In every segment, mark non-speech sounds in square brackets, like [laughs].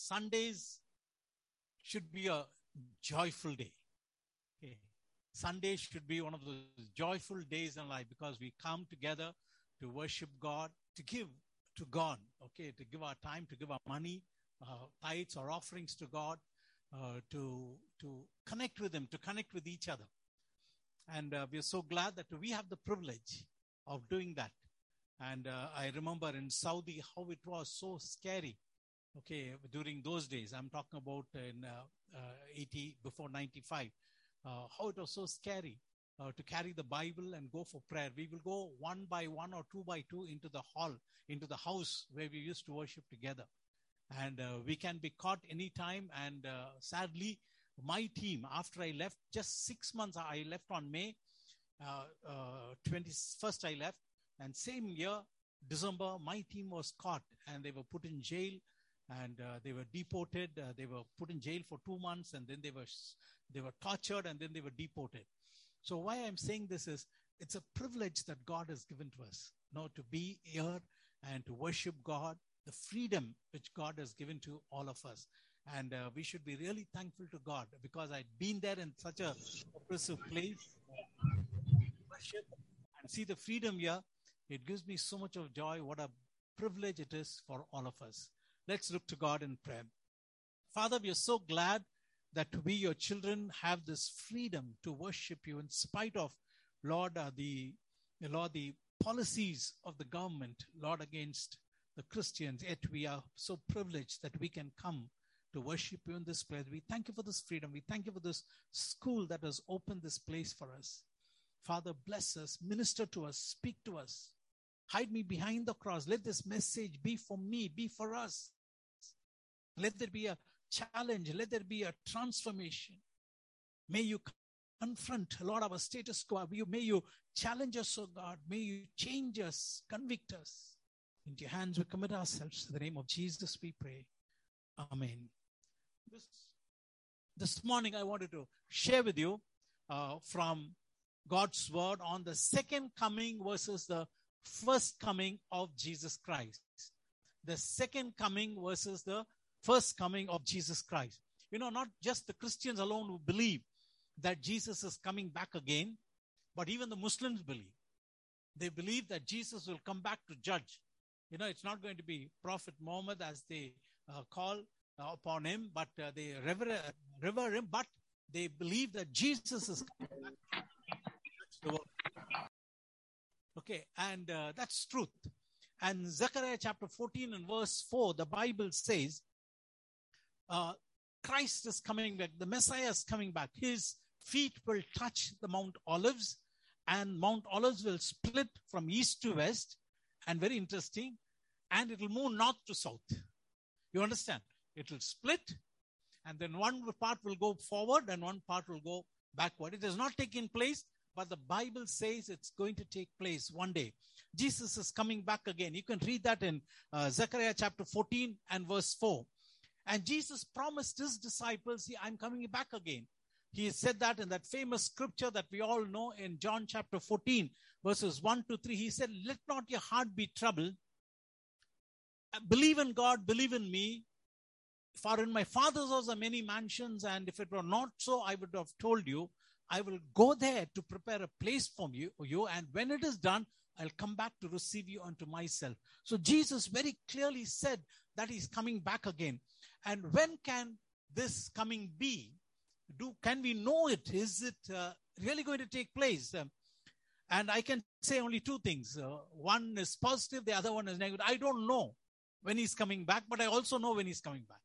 Sundays should be a joyful day. Okay. Sunday should be one of those joyful days in life because we come together to worship God, to give to God, okay, to give our time, to give our money, uh, tithes or offerings to God, uh, to to connect with Him, to connect with each other. And uh, we are so glad that we have the privilege of doing that. And uh, I remember in Saudi how it was so scary. Okay, during those days, I'm talking about in uh, uh, 80 before 95, uh, how it was so scary to carry the Bible and go for prayer. We will go one by one or two by two into the hall, into the house where we used to worship together. And we can be caught anytime. And sadly, my team, after I left, just six months, I left on May uh, uh, 21st, I left. And same year, December, my team was caught and they were put in jail and uh, they were deported. Uh, they were put in jail for two months and then they were they were tortured and then they were deported. So why I'm saying this is it's a privilege that God has given to us, you know, to be here and to worship God, the freedom which God has given to all of us. And uh, we should be really thankful to God because I'd been there in such a oppressive place, worship and see the freedom here. It gives me so much of joy. What a privilege it is for all of us. Let's look to God in prayer. Father, we are so glad that we, your children, have this freedom to worship you in spite of, Lord, uh, the, Lord, the policies of the government, Lord, against the Christians. Yet we are so privileged that we can come to worship you in this place. We thank you for this freedom. We thank you for this school that has opened this place for us. Father, bless us, minister to us, speak to us. Hide me behind the cross. Let this message be for me, be for us. Let there be a challenge. Let there be a transformation. May you confront, Lord, our status quo. May you challenge us, oh God. May you change us, convict us. Into your hands we commit ourselves. In the name of Jesus we pray. Amen. This, this morning I wanted to share with you uh, from God's word on the second coming versus the first coming of Jesus Christ. The second coming versus the first coming of Jesus Christ. You know, not just the Christians alone who believe that Jesus is coming back again, but even the Muslims believe. They believe that Jesus will come back to judge. You know, it's not going to be Prophet Muhammad as they uh, call uh, upon him, but uh, they rever- revere him, but they believe that Jesus is coming back to judge. Okay, and uh, that's truth. And Zechariah chapter 14 and verse 4, the Bible says, uh, Christ is coming back, the Messiah is coming back. His feet will touch the Mount Olives, and Mount Olives will split from east to west, and very interesting, and it will move north to south. You understand? It will split, and then one part will go forward, and one part will go backward. It has not taken place, but the Bible says it's going to take place one day. Jesus is coming back again. You can read that in uh, Zechariah chapter 14 and verse 4. And Jesus promised his disciples, See, I'm coming back again. He said that in that famous scripture that we all know in John chapter 14, verses 1 to 3. He said, Let not your heart be troubled. Believe in God, believe in me. For in my father's house are many mansions, and if it were not so, I would have told you. I will go there to prepare a place for you, you, and when it is done, I'll come back to receive you unto myself. So Jesus very clearly said that he's coming back again. And when can this coming be? Do can we know it? Is it uh, really going to take place? Um, and I can say only two things. Uh, one is positive, the other one is negative. I don't know when he's coming back, but I also know when he's coming back.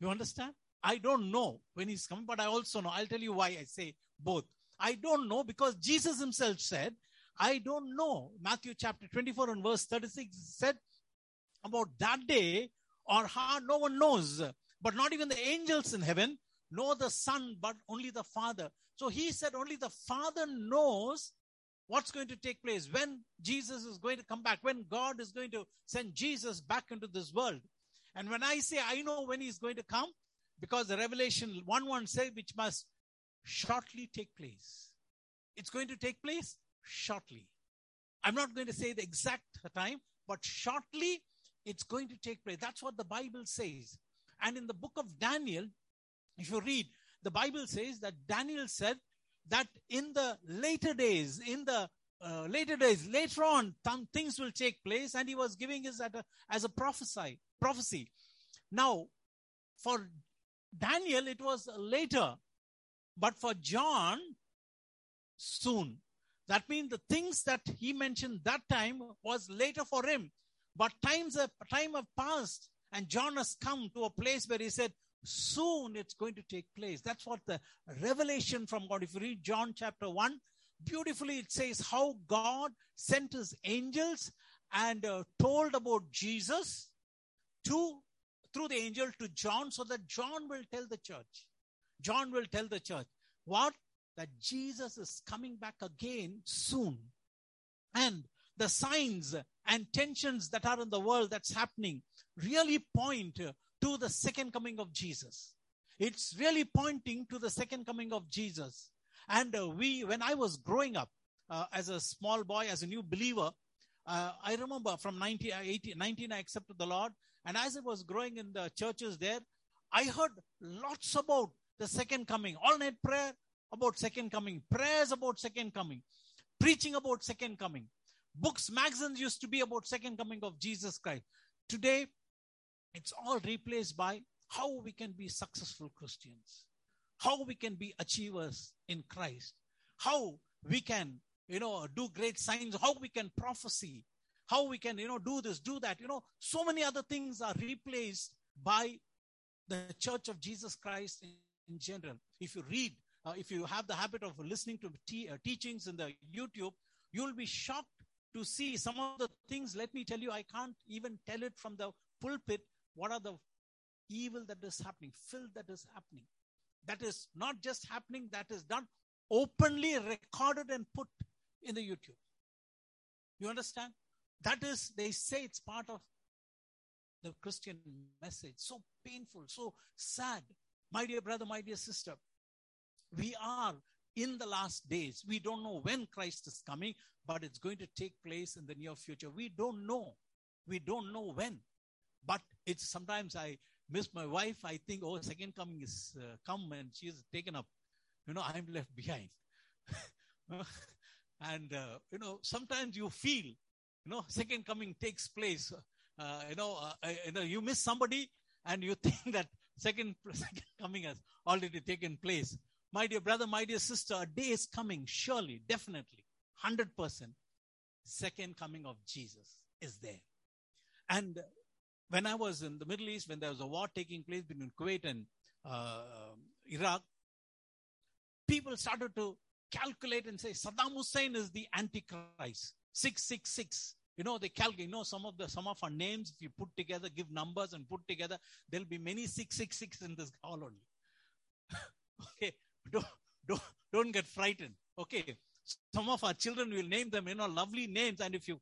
You understand? I don't know when he's coming, but I also know. I'll tell you why I say both. I don't know because Jesus himself said, I don't know. Matthew chapter 24 and verse 36 said about that day or how no one knows, but not even the angels in heaven, know the Son, but only the Father. So he said only the Father knows what's going to take place when Jesus is going to come back, when God is going to send Jesus back into this world. And when I say I know when he's going to come, because the Revelation 1 1 says which must shortly take place. It's going to take place shortly. I'm not going to say the exact time, but shortly it's going to take place. That's what the Bible says. And in the book of Daniel, if you read, the Bible says that Daniel said that in the later days, in the uh, later days, later on, th- things will take place, and he was giving us a, as a prophesy, prophecy. Now, for Daniel, it was later, but for John, soon. That means the things that he mentioned that time was later for him. But times have, time have passed, and John has come to a place where he said, soon it's going to take place. That's what the revelation from God. If you read John chapter 1, beautifully it says how God sent his angels and uh, told about Jesus to through the angel to John so that John will tell the church. John will tell the church what that Jesus is coming back again soon. And the signs and tensions that are in the world that's happening really point to the second coming of Jesus. It's really pointing to the second coming of Jesus. And uh, we, when I was growing up uh, as a small boy, as a new believer, uh, I remember from 19, 18, 19, I accepted the Lord. And as I was growing in the churches there, I heard lots about the second coming, all night prayer about second coming, prayers about second coming, preaching about second coming. Books, magazines used to be about second coming of Jesus Christ. Today, it's all replaced by how we can be successful Christians, how we can be achievers in Christ, how we can, you know, do great signs, how we can prophesy, how we can, you know, do this, do that. You know, so many other things are replaced by the Church of Jesus Christ in, in general. If you read, uh, if you have the habit of listening to uh, teachings in the YouTube, you'll be shocked to see some of the things. Let me tell you, I can't even tell it from the pulpit. What are the evil that is happening, filth that is happening? That is not just happening, that is done openly recorded and put in the YouTube. You understand? That is, they say it's part of the Christian message. So painful, so sad. My dear brother, my dear sister, we are in the last days. We don't know when Christ is coming, but it's going to take place in the near future. We don't know. We don't know when. But it's sometimes I miss my wife. I think, oh, second coming is uh, come and she's taken up. You know, I'm left behind. [laughs] and, uh, you know, sometimes you feel, you know, second coming takes place. Uh, you know, uh, you know, you miss somebody and you [laughs] think that second, [laughs] second coming has already taken place. My dear brother, my dear sister, a day is coming, surely, definitely, 100%. Second coming of Jesus is there. And when I was in the Middle East, when there was a war taking place between Kuwait and uh, Iraq, people started to calculate and say Saddam Hussein is the Antichrist. 666. You know, they calculate, you know, some of the some of our names, if you put together, give numbers and put together, there'll be many 666 in this hall only. [laughs] okay. Don't, don't, don't get frightened. Okay. Some of our children will name them, you know, lovely names. And if you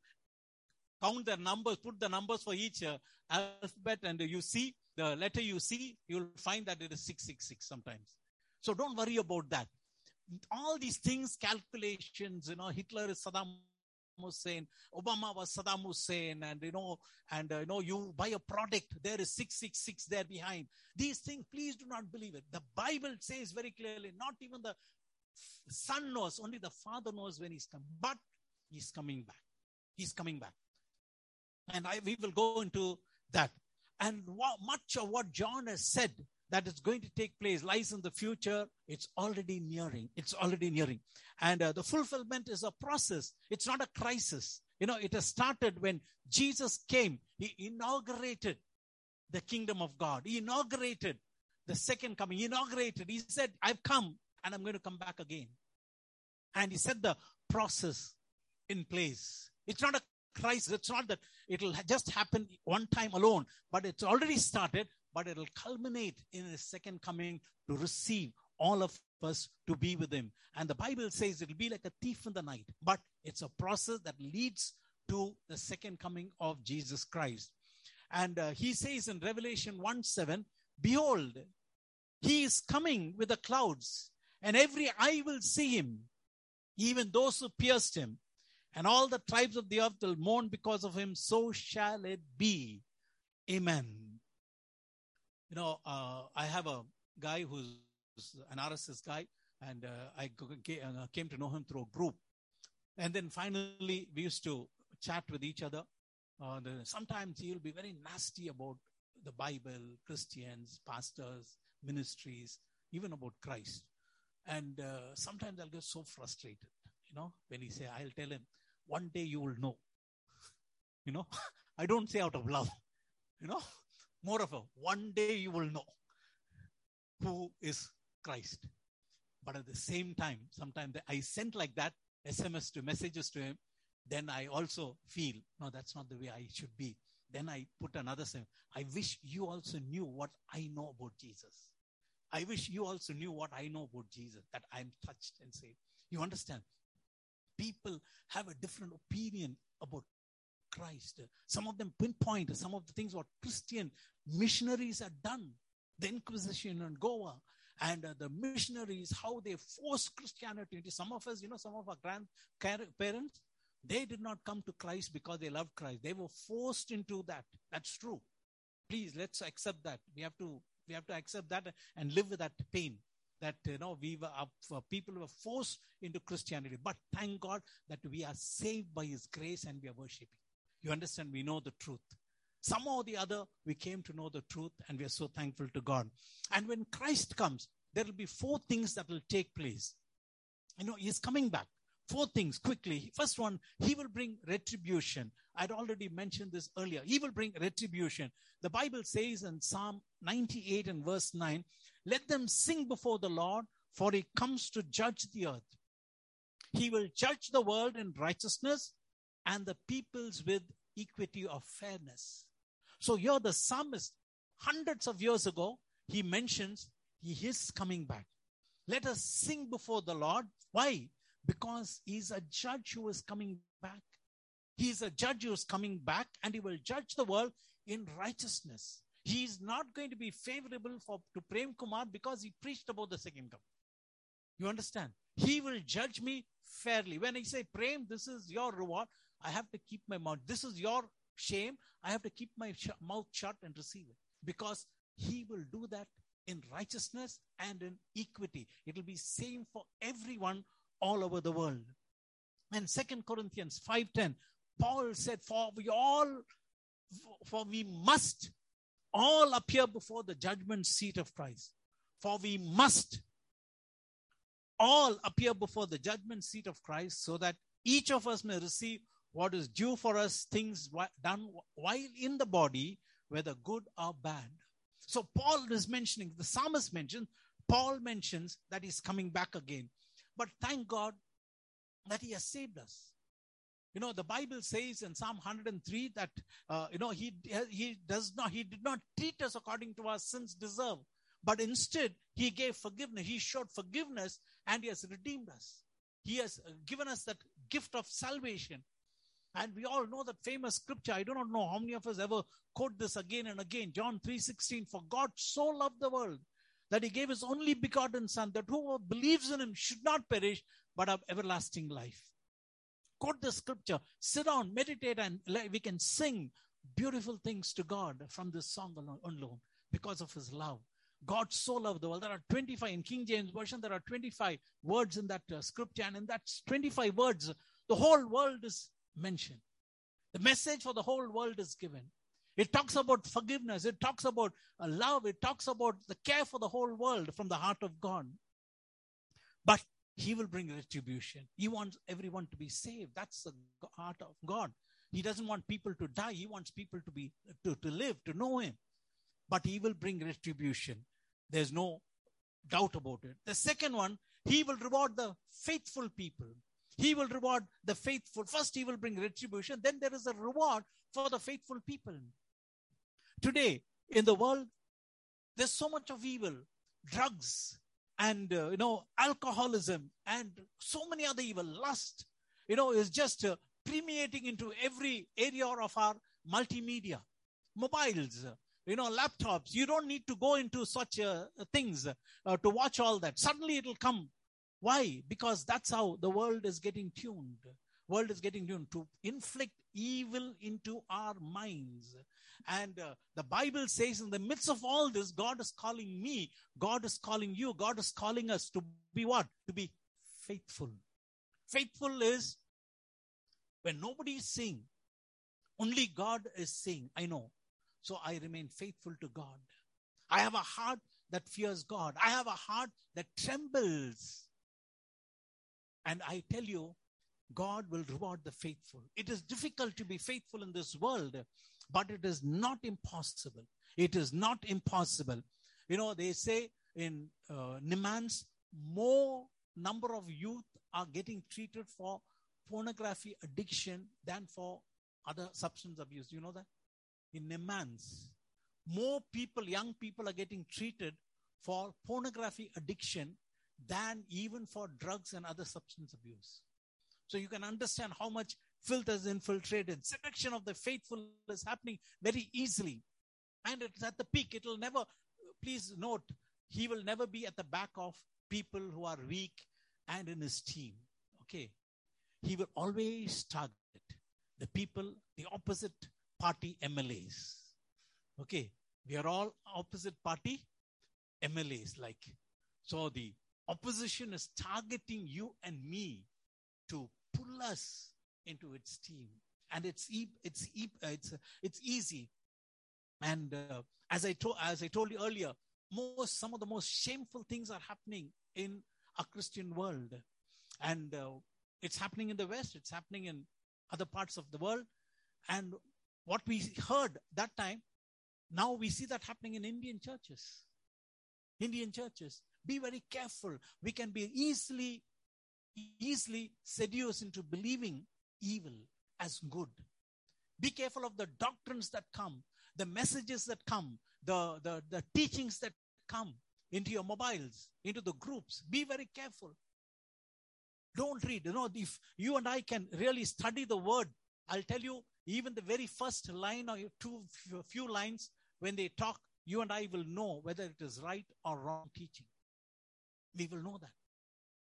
count their numbers, put the numbers for each uh, alphabet, and you see the letter you see, you'll find that it is 666 sometimes. So don't worry about that. All these things, calculations, you know, Hitler is Saddam Hussein, Obama was Saddam Hussein, and you know, and uh, you know, you buy a product, there is 666 there behind. These things, please do not believe it. The Bible says very clearly, not even the son knows, only the father knows when he's coming, but he's coming back. He's coming back. And I, we will go into that. And what, much of what John has said that is going to take place lies in the future. It's already nearing. It's already nearing. And uh, the fulfillment is a process. It's not a crisis. You know, it has started when Jesus came. He inaugurated the kingdom of God. He inaugurated the second coming. He inaugurated. He said, I've come and I'm going to come back again. And he set the process in place. It's not a crisis. It's not that it'll just happen one time alone, but it's already started, but it'll culminate in his second coming to receive all of us to be with him. And the Bible says it'll be like a thief in the night, but it's a process that leads to the second coming of Jesus Christ. And uh, he says in Revelation 1 7, Behold, he is coming with the clouds, and every eye will see him, even those who pierced him and all the tribes of the earth will mourn because of him. So shall it be. Amen. You know, uh, I have a guy who's an RSS guy, and uh, I uh, came to know him through a group. And then finally, we used to chat with each other. Uh, sometimes he'll be very nasty about the Bible, Christians, pastors, ministries, even about Christ. And uh, sometimes I'll get so frustrated, you know, when he say, I'll tell him, one day you will know. [laughs] You know, [laughs] I don't say out of love, you know, more of a one day you will know who is Christ. But at the same time, sometimes I sent like that SMS to messages to him. Then I also feel, no, that's not the way I should be. Then I put another saying, I wish you also knew what I know about Jesus. I wish you also knew what I know about Jesus, that I'm touched and saved. You understand? People have a different opinion about Christ. Some of them pinpoint some of the things what Christian missionaries have done. The Inquisition in Goa and uh, the missionaries, how they forced Christianity into some of us, you know, some of our grandparents, they did not come to Christ because they loved Christ. They were forced into that. That's true. Please, let's accept that. We have to, we have to accept that and live with that pain that you know we were uh, people were forced into christianity but thank god that we are saved by his grace and we are worshiping you understand we know the truth somehow or the other we came to know the truth and we are so thankful to god and when christ comes there will be four things that will take place you know he's coming back four things quickly. First one, he will bring retribution. I'd already mentioned this earlier. He will bring retribution. The Bible says in Psalm 98 and verse 9, let them sing before the Lord, for he comes to judge the earth. He will judge the world in righteousness and the peoples with equity of fairness. So here the psalmist, hundreds of years ago, he mentions he is coming back. Let us sing before the Lord. Why? because he's a judge who is coming back. He's a judge who is coming back and he will judge the world in righteousness. He is not going to be favorable for to Prem Kumar because he preached about the second coming. You understand? He will judge me fairly. When I say, Prem, this is your reward, I have to keep my mouth. This is your shame. I have to keep my sh- mouth shut and receive it because he will do that in righteousness and in equity. It will be same for everyone all over the world. And Second Corinthians 5:10, Paul said, For we all, for we must all appear before the judgment seat of Christ. For we must all appear before the judgment seat of Christ so that each of us may receive what is due for us, things done while in the body, whether good or bad. So Paul is mentioning, the psalmist mentions, Paul mentions that he's coming back again. But thank God that He has saved us. You know, the Bible says in Psalm 103 that, uh, you know, he, he does not, he did not treat us according to our sins deserve, but instead he gave forgiveness. He showed forgiveness and he has redeemed us. He has given us that gift of salvation. And we all know that famous scripture. I do not know how many of us ever quote this again and again. John 3:16, for God so loved the world that he gave his only begotten son that whoever believes in him should not perish but have everlasting life. Quote the scripture. Sit down meditate and we can sing beautiful things to god from this song alone because of his love. God so loved the world. There are 25 in king james version there are 25 words in that uh, scripture. And in that 25 words the whole world is mentioned the message for the whole world is given it talks about forgiveness. It talks about uh, love. It talks about the care for the whole world from the heart of God. But he will bring retribution. He wants everyone to be saved. That's the heart of God. He doesn't want people to die. He wants people to be to, to live, to know him. But he will bring retribution. There's no doubt about it. The second one, he will reward the faithful people. He will reward the faithful. First, he will bring retribution. Then there is a reward for the faithful people. Today, in the world, there's so much of evil, drugs, and uh, you know, alcoholism, and so many other evil. Lust, you know, is just uh, permeating into every area of our multimedia, mobiles, you know, laptops. You don't need to go into such uh, things uh, to watch all that. Suddenly, it'll come. Why? Because that's how the world is getting tuned. World is getting tuned to inflict evil into our minds And uh, the Bible says, in the midst of all this, God is calling me, God is calling you, God is calling us to be what? To be faithful. Faithful is when nobody is saying, only God is saying, I know. So I remain faithful to God. I have a heart that fears God. I have a heart that trembles. And I tell you, God will reward the faithful. It is difficult to be faithful in this world, but it is not impossible. It is not impossible. You know, they say in uh, NIMHANS, more number of youth are getting treated for pornography addiction than for other substance abuse. You know that? In NIMHANS, more people, young people are getting treated for pornography addiction than even for drugs and other substance abuse. So you can understand how much filth has infiltrated. Seduction of the faithful is happening very easily. And it's at the peak. It will never, please note, he will never be at the back of people who are weak and in his team. Okay. He will always target the people, the opposite party MLAs. Okay. We are all opposite party MLAs like. So the opposition is targeting you and me to pull us into its team and it's it's it's it's easy. And uh, as i told as i told you earlier most some of the most shameful things are happening in a christian world. And uh, it's happening in the west it's happening in other parts of the world. And what we heard that time now we see that happening in indian churches. Indian churches be very careful we can be easily easily seduced into believing evil as good. Be careful of the doctrines that come, the messages that come, the, the, the teachings that come into your mobiles, into the groups. Be very careful. Don't read. You know, if you and I can really study the word, I'll tell you, even the very first line or two few lines, when they talk, you and I will know whether it is right or wrong teaching. We will know that.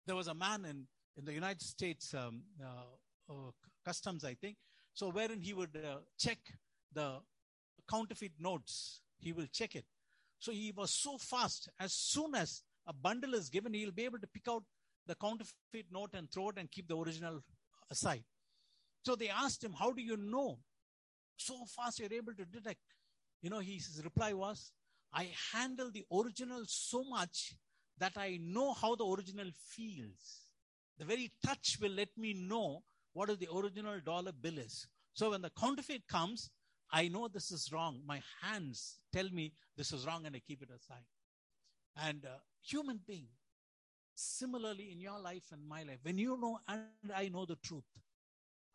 There was a man in in the United States um, uh, uh, customs, I think. So wherein he would uh, check the counterfeit notes, he will check it. So he was so fast. As soon as a bundle is given, he'll be able to pick out the counterfeit note and throw it and keep the original aside. So they asked him, "How do you know so fast you're able to detect?" You know, his reply was, "I handle the original so much that I know how the original feels." The very touch will let me know what is the original dollar bill is. So when the counterfeit comes, I know this is wrong. My hands tell me this is wrong and I keep it aside. And uh, human being, similarly in your life and my life, when you know and I know the truth,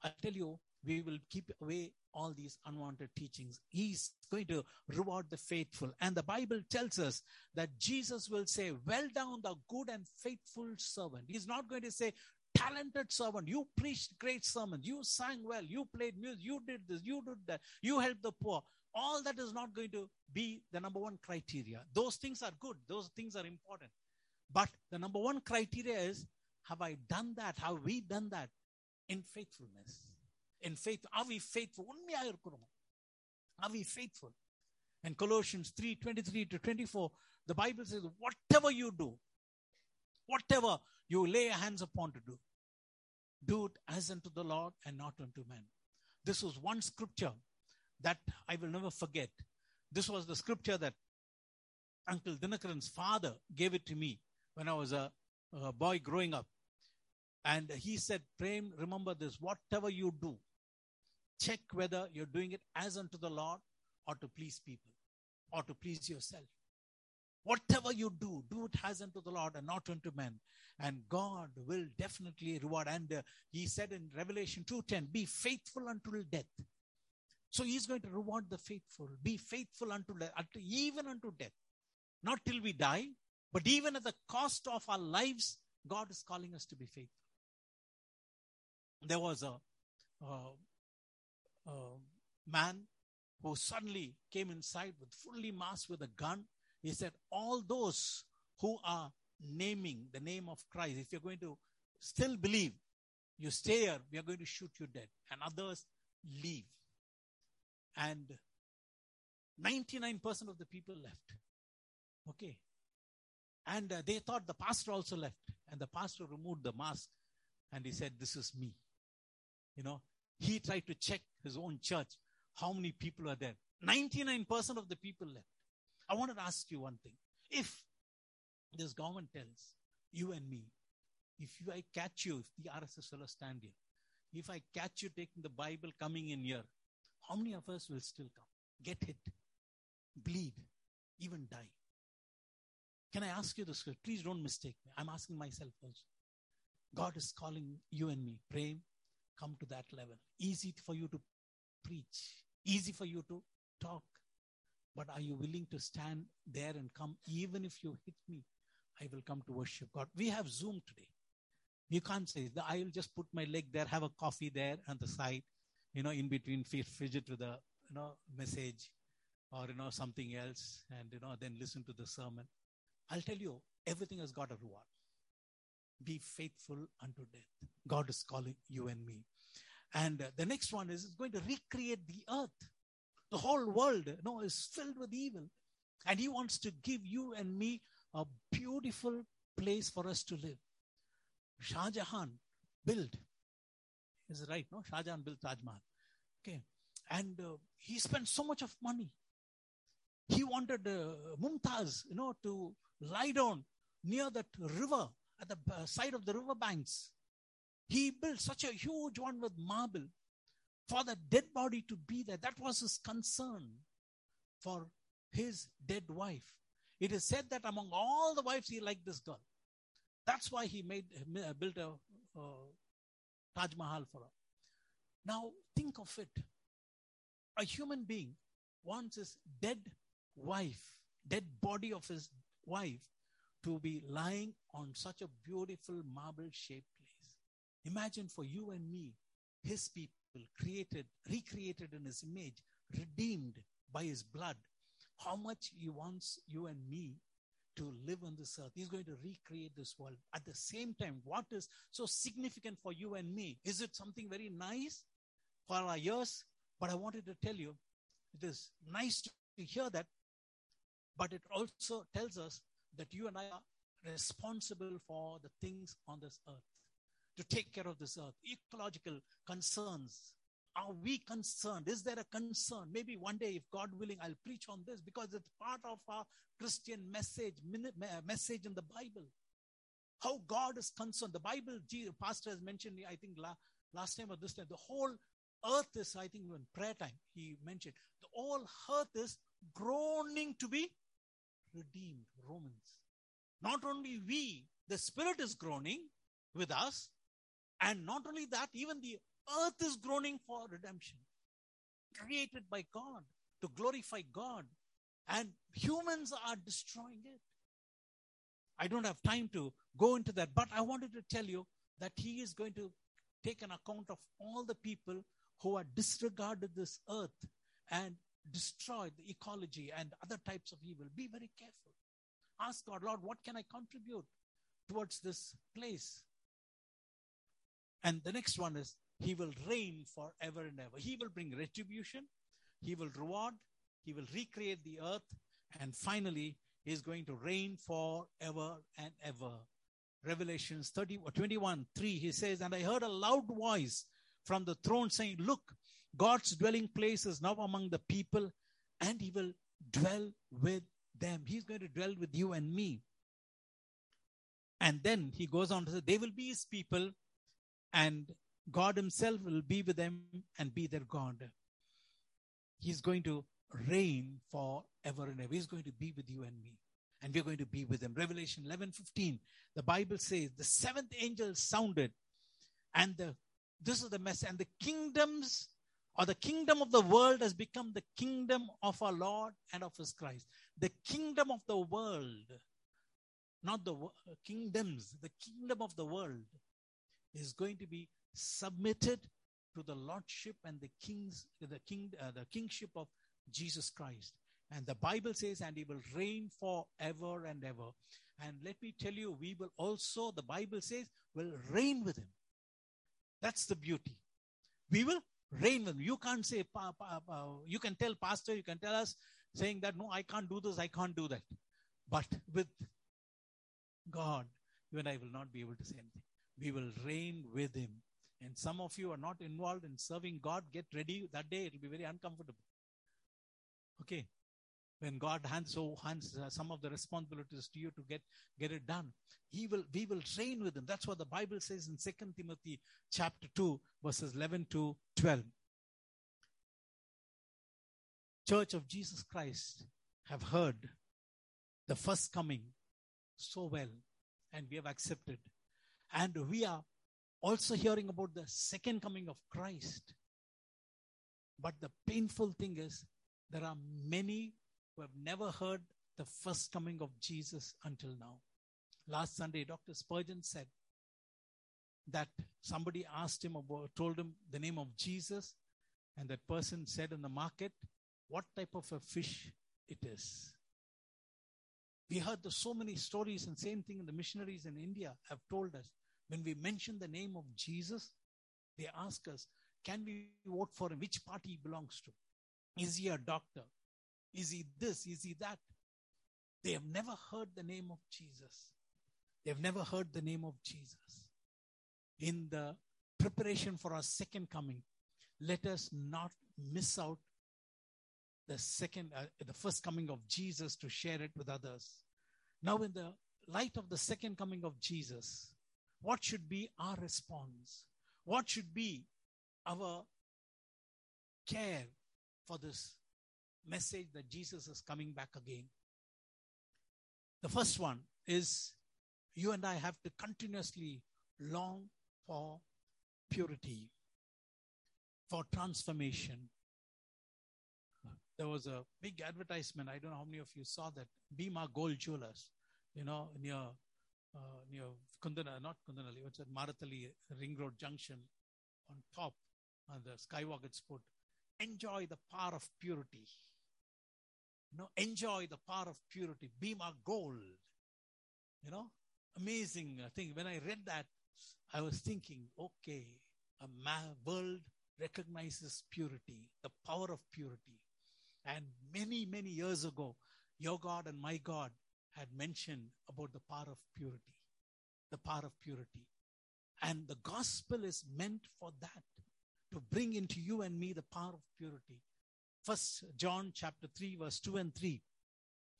I tell you, we will keep away all these unwanted teachings. He's going to reward the faithful. And the Bible tells us that Jesus will say, Well done, the good and faithful servant. He's not going to say, Talented servant, you preached great sermons, you sang well, you played music, you did this, you did that, you helped the poor. All that is not going to be the number one criteria. Those things are good, those things are important. But the number one criteria is, Have I done that? Have we done that in faithfulness? In faith. Are we faithful? Are we faithful? And Colossians 3 23 to 24, the Bible says, whatever you do, whatever you lay your hands upon to do, do it as unto the Lord and not unto men. This was one scripture that I will never forget. This was the scripture that Uncle Dinakaran's father gave it to me when I was a, a boy growing up. And he said, Prem, remember this, whatever you do, check whether you're doing it as unto the Lord or to please people or to please yourself. Whatever you do, do it as unto the Lord and not unto men. And God will definitely reward. And uh, he said in Revelation 2.10, be faithful until death. So he's going to reward the faithful. Be faithful unto even unto death. Not till we die, but even at the cost of our lives, God is calling us to be faithful. There was a, uh, uh, man who suddenly came inside with fully masked with a gun. He said, All those who are naming the name of Christ, if you're going to still believe, you stay here, we are going to shoot you dead. And others leave. And 99% of the people left. Okay. And uh, they thought the pastor also left. And the pastor removed the mask and he said, This is me. You know, he tried to check his own church. How many people are there? 99% of the people left. I wanted to ask you one thing. If this government tells you and me, if you, I catch you, if the RSS fellow stand here, if I catch you taking the Bible coming in here, how many of us will still come? Get hit, bleed, even die. Can I ask you this? Please don't mistake me. I'm asking myself also. God is calling you and me. Pray, come to that level. Easy for you to preach, easy for you to talk. But are you willing to stand there and come? Even if you hit me, I will come to worship God. We have Zoom today. You can't say, I will just put my leg there, have a coffee there on the side, you know, in between fidget with a, you know, message or, you know, something else and, you know, then listen to the sermon. I'll tell you, everything has got a reward. Be faithful unto death. God is calling you and me. And uh, the next one is going to recreate the earth. The whole world you know, is filled with evil. And He wants to give you and me a beautiful place for us to live. Shah Jahan built. Is right? No, Shah Jahan built Taj Mahal. Okay, and uh, he spent so much of money. He wanted uh, Mumtaz, you know, to lie down near that river at the side of the river banks. He built such a huge one with marble for the dead body to be there. That was his concern for his dead wife. It is said that among all the wives, he liked this girl. That's why he made built a uh, Taj Mahal for her. Now think of it. A human being wants his dead wife, dead body of his wife, to be lying on such a beautiful marble shaped place. Imagine for you and me, his people created, recreated in his image, redeemed by his blood. How much he wants you and me to live on this earth. He's going to recreate this world. At the same time, what is so significant for you and me? Is it something very nice for our ears? But I wanted to tell you, it is nice to hear that, but it also tells us that you and I are responsible for the things on this earth, to take care of this earth, ecological concerns. Are we concerned? Is there a concern? Maybe one day, if God willing, I'll preach on this because it's part of our Christian message, message in the Bible. How God is concerned. The Bible, Pastor has mentioned, I think last time or this time, the whole earth is, I think, in prayer time, he mentioned, the whole earth is groaning to be redeemed. Romans. Not only we, the Spirit is groaning with us, and not only that, even the earth is groaning for redemption. Created by God to glorify God, and humans are destroying it. I don't have time to go into that, but I wanted to tell you that He is going to take an account of all the people who are disregarded this earth and destroyed the ecology and other types of evil. Be very careful. Ask God, Lord, what can I contribute towards this place? And the next one is, He will reign forever and ever. He will bring retribution, He will reward, He will recreate the earth, and finally, He is going to reign forever and ever. Revelations 30, 21, 3, he says, And I heard a loud voice from the throne saying, Look, God's dwelling place is now among the people, and He will dwell with them. He's going to dwell with you and me. And then he goes on to say, They will be His people, and God Himself will be with them and be their God. He's going to reign forever and ever. He's going to be with you and me. And we're going to be with him. Revelation 11 15. The Bible says the seventh angel sounded, and the this is the message. And the kingdoms or the kingdom of the world has become the kingdom of our Lord and of his Christ. The kingdom of the world, not the kingdoms, the kingdom of the world is going to be submitted to the lordship and the kings, the king, uh, the kingship of Jesus Christ. And the Bible says, and he will reign forever and ever. And let me tell you, we will also, the Bible says, will reign with him. That's the beauty. We will reign with. You can't say, you can tell pastor, you can tell us saying that, no, I can't do this, I can't do that. But with God, you and I will not be able to say anything. We will reign with Him. And some of you are not involved in serving God. Get ready. That day it will be very uncomfortable. Okay. When God hands so hands uh, some of the responsibilities to you to get get it done, He will we will train with Him. That's what the Bible says in Second Timothy chapter two, verses eleven to twelve. Church of Jesus Christ have heard the first coming so well, and we have accepted. And we are also hearing about the second coming of Christ. But the painful thing is, there are many who have never heard the first coming of Jesus until now. Last Sunday, Dr. Spurgeon said that somebody asked him about, told him the name of Jesus, and that person said in the market what type of a fish it is. We heard the, so many stories, and same thing the missionaries in India have told us. When we mention the name of Jesus, they ask us, can we vote for him? Which party he belongs to? Is he a doctor? Is he this? Is he that? They have never heard the name of Jesus. They've never heard the name of Jesus. In the preparation for our second coming, let us not miss out the second, uh, the first coming of Jesus to share it with others. Now, in the light of the second coming of Jesus, what should be our response? What should be our care for this message that Jesus is coming back again? The first one is you and I have to continuously long for purity, for transformation. There was a big advertisement. I don't know how many of you saw that. Bhima Gold Jewelers, you know, near uh, near Kundana, not Kundanali, what's that? Marathahalli Ring Road Junction on top on the skywalk it's put. Enjoy the power of purity. You know, enjoy the power of purity. Bhima Gold. You know, amazing thing. When I read that, I was thinking, okay, a world recognizes purity, the power of purity. And many, many years ago, your God and my God had mentioned about the power of purity, the power of purity. And the gospel is meant for that, to bring into you and me the power of purity. First John chapter 3, verse 2 and 3.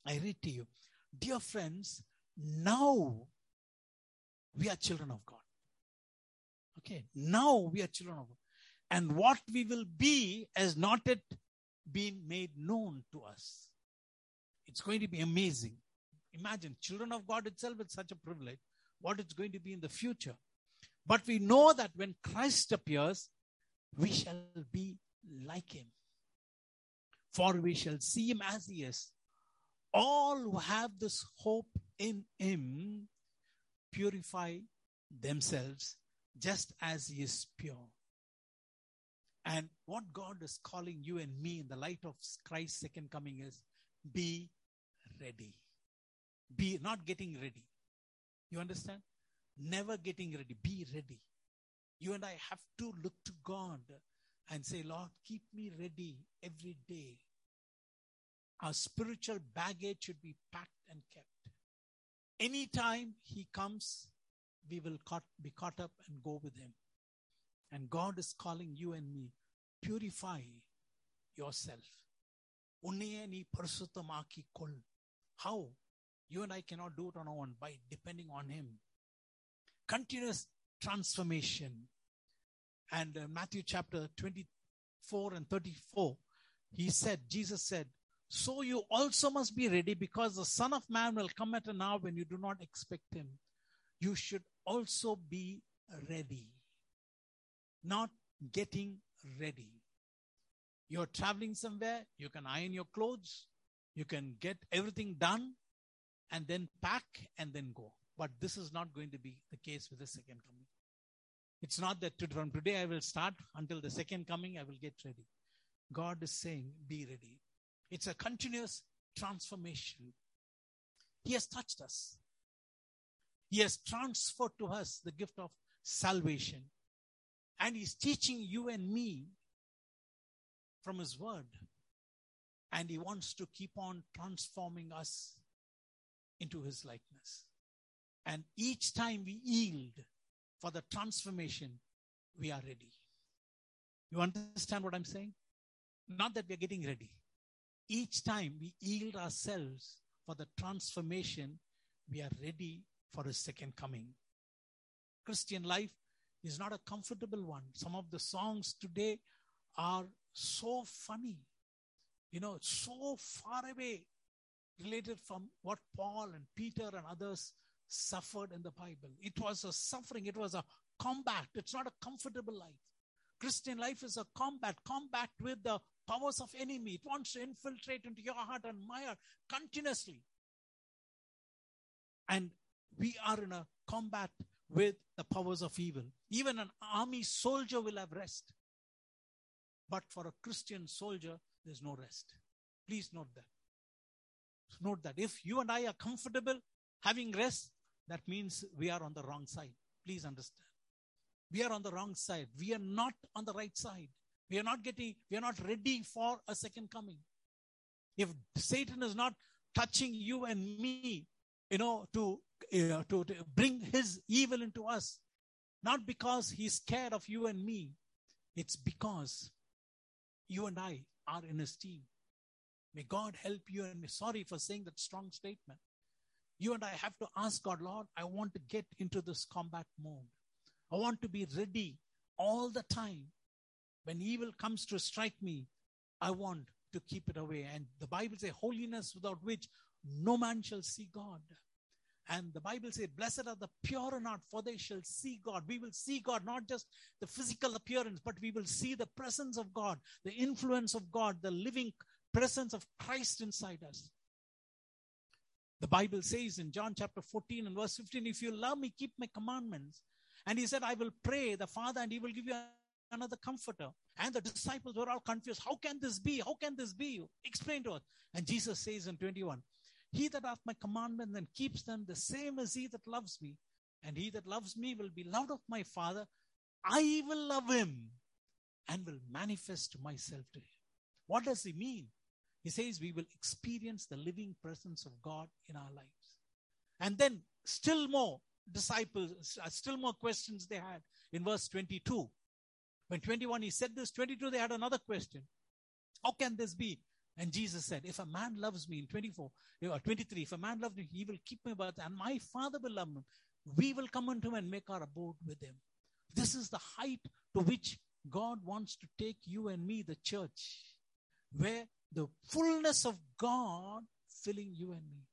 I read to you. Dear friends, now we are children of God. Okay, now we are children of God. And what we will be has not yet been made known to us. It's going to be amazing. Imagine children of God itself is such a privilege. What it's going to be in the future. But we know that when Christ appears, we shall be like him. For we shall see him as he is. All who have this hope in him purify themselves just as he is pure. And what God is calling you and me in the light of Christ's second coming is be ready. Be not getting ready. You understand? Never getting ready. Be ready. You and I have to look to God and say, Lord, keep me ready every day. Our spiritual baggage should be packed and kept. Anytime He comes, we will caught, be caught up and go with Him. And God is calling you and me, purify yourself. உன்னையே நீ பரிசுத்தமாக்கிக் கொள் How? You and I cannot do it on our own by depending on Him. Continuous transformation. and uh, Matthew chapter 24 and 34, he said, Jesus said, So you also must be ready because the Son of Man will come at an hour when you do not expect him. You should also be ready. Not getting ready. You're traveling somewhere, you can iron your clothes, you can get everything done, and then pack and then go. But this is not going to be the case with the second coming. It's not that from today I will start until the second coming, I will get ready. God is saying, be ready. It's a continuous transformation. He has touched us. He has transferred to us the gift of salvation. And He's teaching you and me from His Word. And He wants to keep on transforming us into His likeness. And each time we yield for the transformation, we are ready. You understand what I'm saying? Not that we're getting ready. Each time we yield ourselves for the transformation, we are ready for His second coming. Christian life is not a comfortable one. Some of the songs today are so funny, you know, so far away related from what Paul and Peter and others suffered in the Bible. It was a suffering, it was a combat. It's not a comfortable life. Christian life is a combat, combat with the powers of enemy. It wants to infiltrate into your heart and my heart continuously. And we are in a combat with the powers of evil. Even an army soldier will have rest. But for a Christian soldier, there's no rest. Please note that. Note that if you and I are comfortable having rest, that means we are on the wrong side. Please understand. We are on the wrong side. We are not on the right side. We are not getting, we are not ready for a second coming. If Satan is not touching you and me, you know, to, to, to bring his evil into us, not because he's scared of you and me, it's because you and I are in his team. May God help you and me. Sorry for saying that strong statement. You and I have to ask God, Lord, I want to get into this combat mode. I want to be ready all the time. When evil comes to strike me, I want to keep it away. And the Bible says, holiness without which no man shall see God. And the Bible says, Blessed are the pure in heart, for they shall see God. We will see God, not just the physical appearance, but we will see the presence of God, the influence of God, the living presence of Christ inside us. The Bible says in John chapter 14 and verse 15, If you love me, keep my commandments. And he said, I will pray the Father, and he will give you another comforter. And the disciples were all confused. How can this be? How can this be? Explain to us. And Jesus says in 21, He that hath my commandments and keeps them, the same as he that loves me. And he that loves me will be loved of my Father. I will love him and will manifest myself to him. What does he mean? He says we will experience the living presence of God in our lives. And then still more disciples, uh, still more questions they had in verse 22. When 21 he said this, 22 they had another question. How can this be? And Jesus said, if a man loves me in 24 or 23, if a man loves me, he will keep my birth and my father will love him. We will come unto him and make our abode with him. This is the height to which God wants to take you and me, the church, where the fullness of God filling you and me.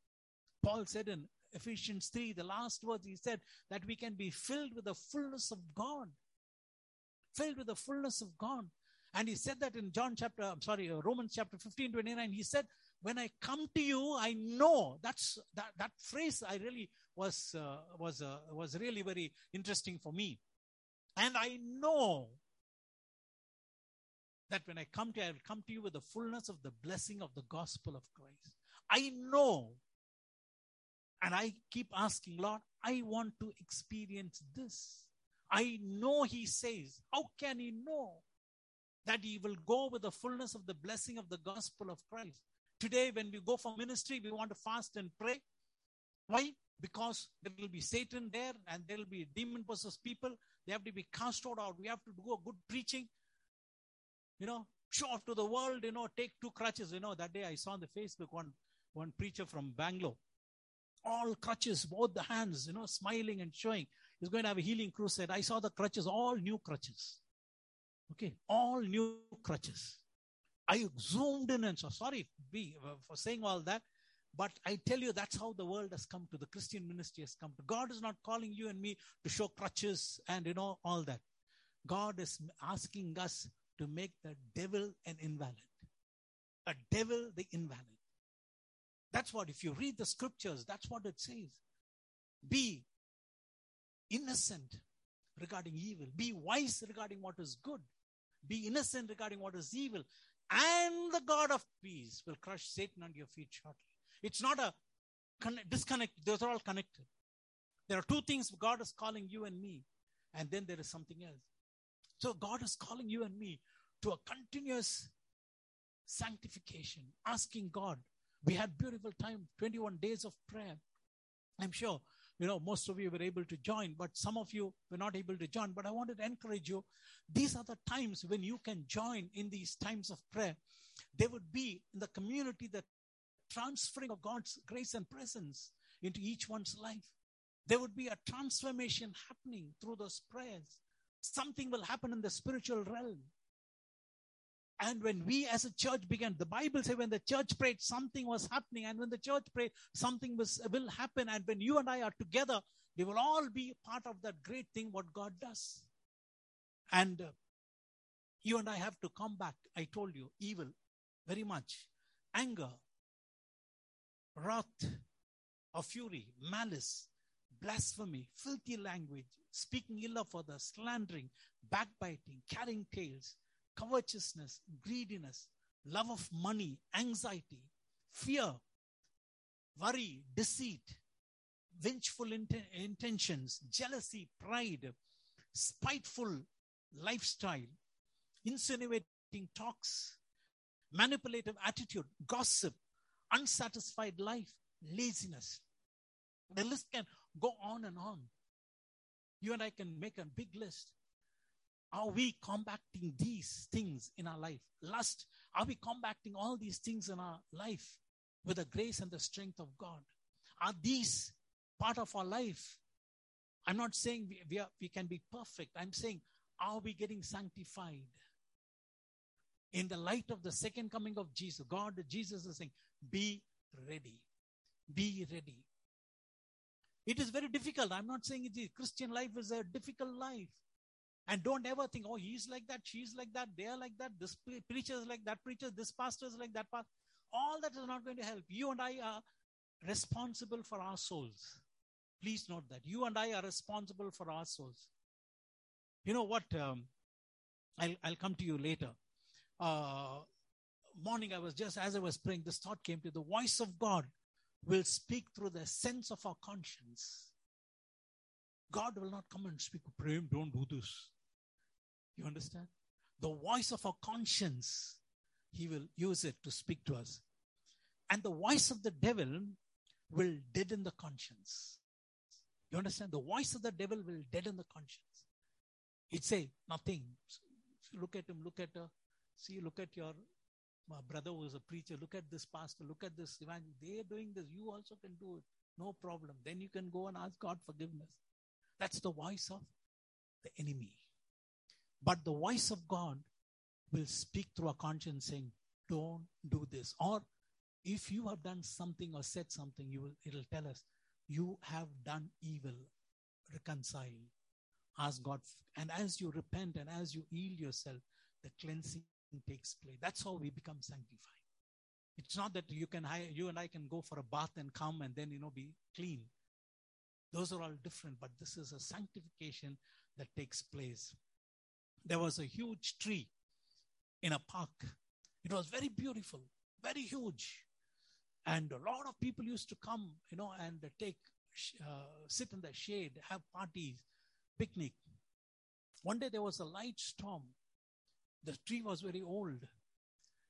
Paul said in Ephesians 3, the last words, he said that we can be filled with the fullness of God. Filled with the fullness of God. And he said that in John chapter, I'm sorry, uh, Romans chapter 15, 29, he said, when I come to you, I know that's that, that phrase I really was, uh, was, uh, was really very interesting for me. And I know that when I come to you, I will come to you with the fullness of the blessing of the gospel of Christ. I know. And I keep asking, Lord, I want to experience this. I know he says, how can he know that he will go with the fullness of the blessing of the gospel of Christ? Today, when we go for ministry, we want to fast and pray. Why? Because there will be Satan there and there will be demon possessed people. They have to be cast out. We have to do a good preaching you know, show off to the world, you know, take two crutches. You know, that day I saw on the Facebook one, one preacher from Bangalore, all crutches, both the hands, you know, smiling and showing. He's going to have a healing crusade. I saw the crutches, all new crutches. Okay, all new crutches. I zoomed in and saw, sorry uh, for saying all that, but I tell you, that's how the world has come to. The Christian ministry has come to. God is not calling you and me to show crutches and, you know, all that. God is asking us to make the devil an invalid. A devil the invalid. That's what, if you read the scriptures, that's what it says. Be innocent regarding evil. Be wise regarding what is good. Be innocent regarding what is evil. And the God of peace will crush Satan under your feet shortly. It's not a disconnect. Those are all connected. There are two things God is calling you and me. And then there is something else. So God is calling you and me to a continuous sanctification, asking God. We had beautiful time, 21 days of prayer. I'm sure, you know, most of you were able to join, but some of you were not able to join. But I wanted to encourage you. These are the times when you can join in these times of prayer. There would be in the community the transferring of God's grace and presence into each one's life. There would be a transformation happening through those prayers. Something will happen in the spiritual realm. And when we as a church began, the Bible says when the church prayed, something was happening. And when the church prayed, something was, will happen. And when you and I are together, we will all be part of that great thing what God does. And uh, you and I have to come back. I told you, evil, very much. Anger, wrath, or fury, malice, blasphemy, filthy language, speaking ill of others, slandering, backbiting, carrying tales, covetousness, greediness, love of money, anxiety, fear, worry, deceit, vengeful int- intentions, jealousy, pride, spiteful lifestyle, insinuating talks, manipulative attitude, gossip, unsatisfied life, laziness. The list can go on and on. You and I can make a big list. Are we combating these things in our life? Lust, are we combating all these things in our life with the grace and the strength of God? Are these part of our life? I'm not saying we, we, are, we can be perfect. I'm saying, are we getting sanctified? In the light of the second coming of Jesus, God, Jesus is saying, be ready. Be ready. It is very difficult. I'm not saying the Christian life is a difficult life. And don't ever think, oh, he's like that, she's like that, they're like that, this preacher is like that preacher, this pastor is like that pastor. All that is not going to help. You and I are responsible for our souls. Please note that. You and I are responsible for our souls. You know what? Um, I'll, I'll come to you later. Uh, morning, I was just, as I was praying, this thought came to the voice of God will speak through the sense of our conscience. God will not come and speak, Prem, don't do this. You understand? The voice of our conscience, He will use it to speak to us. And the voice of the devil will deaden the conscience. You understand? The voice of the devil will deaden the conscience. It say nothing. Look at him, look at her. See, look at your my brother is a preacher. Look at this pastor. Look at this evangelist. They are doing this. You also can do it. No problem. Then you can go and ask God forgiveness. That's the voice of the enemy. But the voice of God will speak through our conscience saying, don't do this. Or if you have done something or said something, you will, it'll tell us, you have done evil. Reconcile. Ask God. And as you repent and as you yield yourself, the cleansing takes place. That's how we become sanctified. It's not that you can hire you and I can go for a bath and come and then you know be clean. Those are all different, but this is a sanctification that takes place. There was a huge tree in a park. It was very beautiful, very huge. And a lot of people used to come, you know, and take, uh, sit in the shade, have parties, picnic. One day there was a light storm. The tree was very old.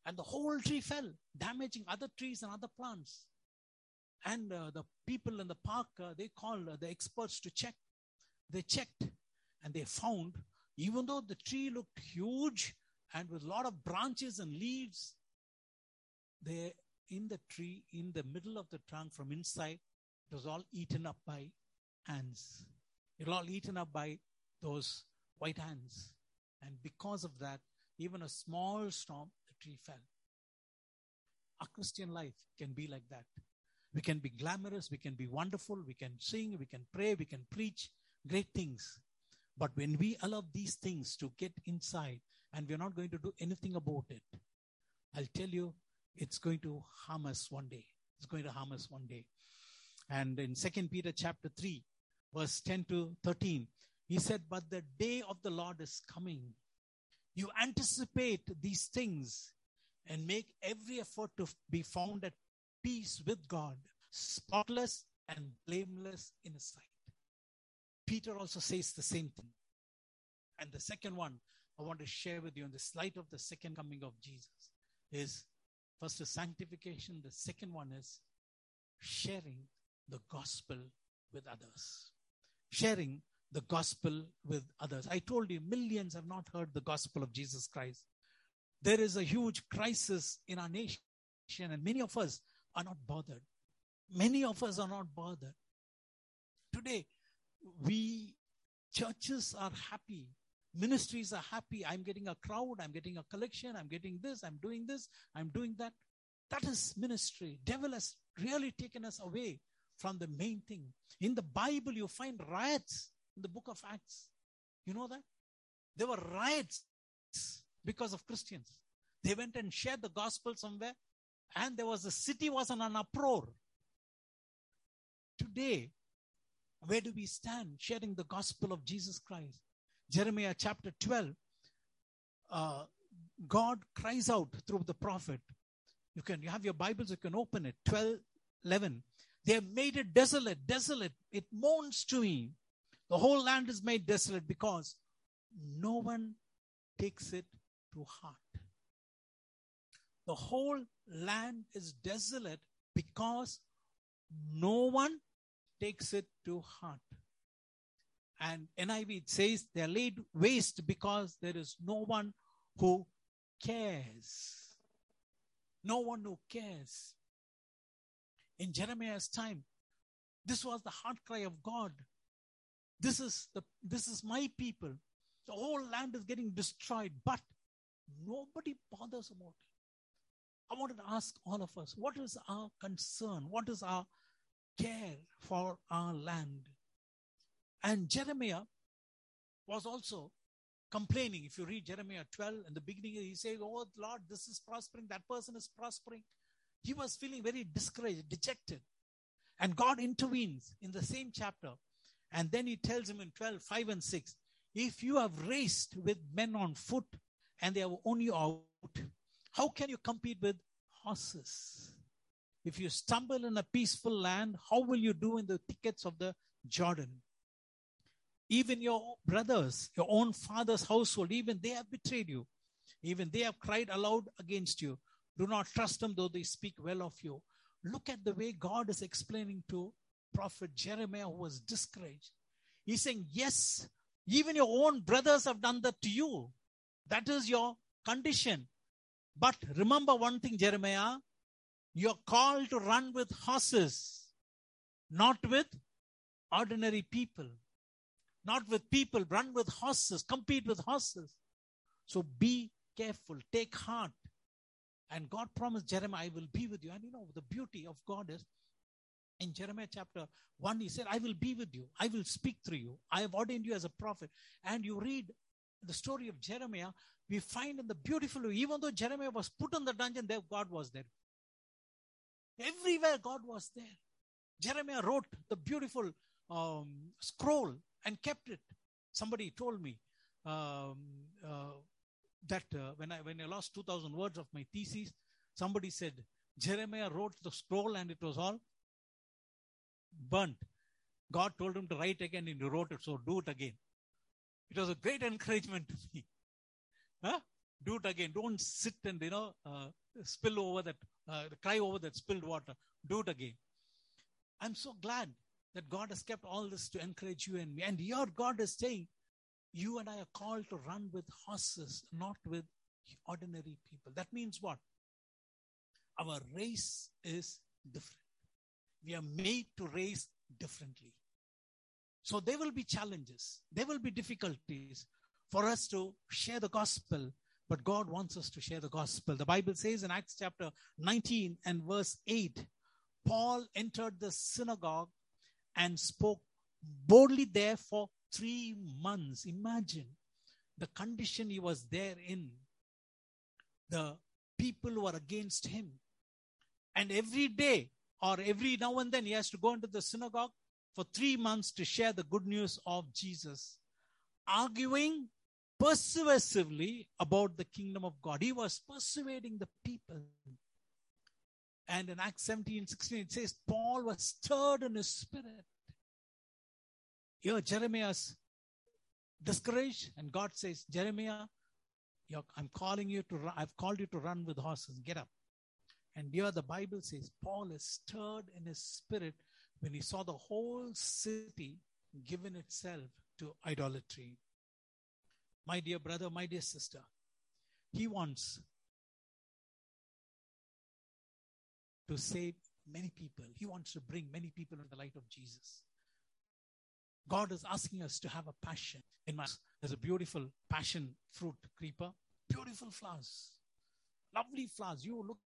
And the whole tree fell, damaging other trees and other plants. And uh, the people in the park, uh, they called uh, the experts to check. They checked and they found, even though the tree looked huge and with a lot of branches and leaves, there in the tree, in the middle of the trunk from inside, it was all eaten up by ants. It was all eaten up by those white ants. And because of that, even a small storm, the tree fell. Our Christian life can be like that. We can be glamorous, we can be wonderful, we can sing, we can pray, we can preach great things. But when we allow these things to get inside and we're not going to do anything about it, I'll tell you, it's going to harm us one day. It's going to harm us one day. And in Second Peter chapter 3, verse 10 to 13, he said, But the day of the Lord is coming. You anticipate these things and make every effort to be found at peace with God, spotless and blameless in His sight. Peter also says the same thing. And the second one I want to share with you in the light of the second coming of Jesus is First is sanctification. The second one is sharing the gospel with others. Sharing the gospel with others. I told you, millions have not heard the gospel of Jesus Christ. There is a huge crisis in our nation, and many of us are not bothered. Many of us are not bothered. Today, we churches are happy. Ministries are happy. I'm getting a crowd. I'm getting a collection. I'm getting this. I'm doing this. I'm doing that. That is ministry. Devil has really taken us away from the main thing. In the bible you find riots in the book of acts you know that there were riots because of christians they went and shared the gospel somewhere and there was a city was in an uproar today where do we stand sharing the gospel of jesus christ Jeremiah chapter 12, uh, God cries out through the prophet. You can you have your Bibles, you can open it. 12, 11. They have made it desolate, desolate. It moans to me. The whole land is made desolate because no one takes it to heart. The whole land is desolate because no one takes it to heart. And NIV says they are laid waste because there is no one who cares. No one who cares. In Jeremiah's time, this was the heart cry of God. This is the this is my people. The whole land is getting destroyed, but nobody bothers about it. I wanted to ask all of us, what is our concern? What is our care for our land? And Jeremiah was also complaining. If you read Jeremiah 12 in the beginning, he says, Oh Lord, this is prospering, that person is prospering. He was feeling very discouraged, dejected. And God intervenes in the same chapter. And then he tells him in 12, 5 and 6, if you have raced with men on foot and they have owned you out, how can you compete with horses? If you stumble in a peaceful land, how will you do in the thickets of the Jordan? Even your brothers, your own father's household, even they have betrayed you. Even they have cried aloud against you. Do not trust them, though they speak well of you. Look at the way God is explaining to prophet Jeremiah, who was discouraged. He's saying, Yes, even your own brothers have done that to you. That is your condition. But remember one thing, Jeremiah, you're called to run with horses, not with ordinary people not with people, run with horses, compete with horses. So be careful, take heart. And God promised Jeremiah, I will be with you. And you know, the beauty of God is in Jeremiah chapter 1, he said, I will be with you. I will speak through you. I have ordained you as a prophet. And you read the story of Jeremiah, we find in the beautiful, even though Jeremiah was put in the dungeon, there God was there. Everywhere God was there. Jeremiah wrote the beautiful um, scroll and kept it. Somebody told me um, uh, that uh, when I when I lost 2,000 words of my thesis, somebody said Jeremiah wrote the scroll and it was all burnt. God told him to write again and he wrote it, so do it again. It was a great encouragement to me. Huh? Do it again. Don't sit and you know uh, spill over that, uh, cry over that spilled water. Do it again. I'm so glad that God has kept all this to encourage you and me. And your God is saying, you and I are called to run with horses, not with ordinary people. That means what? Our race is different. We are made to race differently. So there will be challenges, there will be difficulties for us to share the gospel, but God wants us to share the gospel. The Bible says in Acts chapter 19 and verse 8, Paul entered the synagogue and spoke boldly there for three months. Imagine the condition he was there in. The people were against him. And every day or every now and then he has to go into the synagogue for three months to share the good news of Jesus, arguing persuasively about the kingdom of God. He was persuading the people. And in Acts 17 16, it says, Paul was stirred in his spirit. Here, Jeremiah's discouraged, and God says, Jeremiah, I'm calling you to I've called you to run with horses. Get up. And here the Bible says Paul is stirred in his spirit when he saw the whole city given itself to idolatry. My dear brother, my dear sister, he wants to save many people. He wants to bring many people into the light of Jesus. God is asking us to have a passion. In my there's a beautiful passion fruit creeper, beautiful flowers, lovely flowers. You look look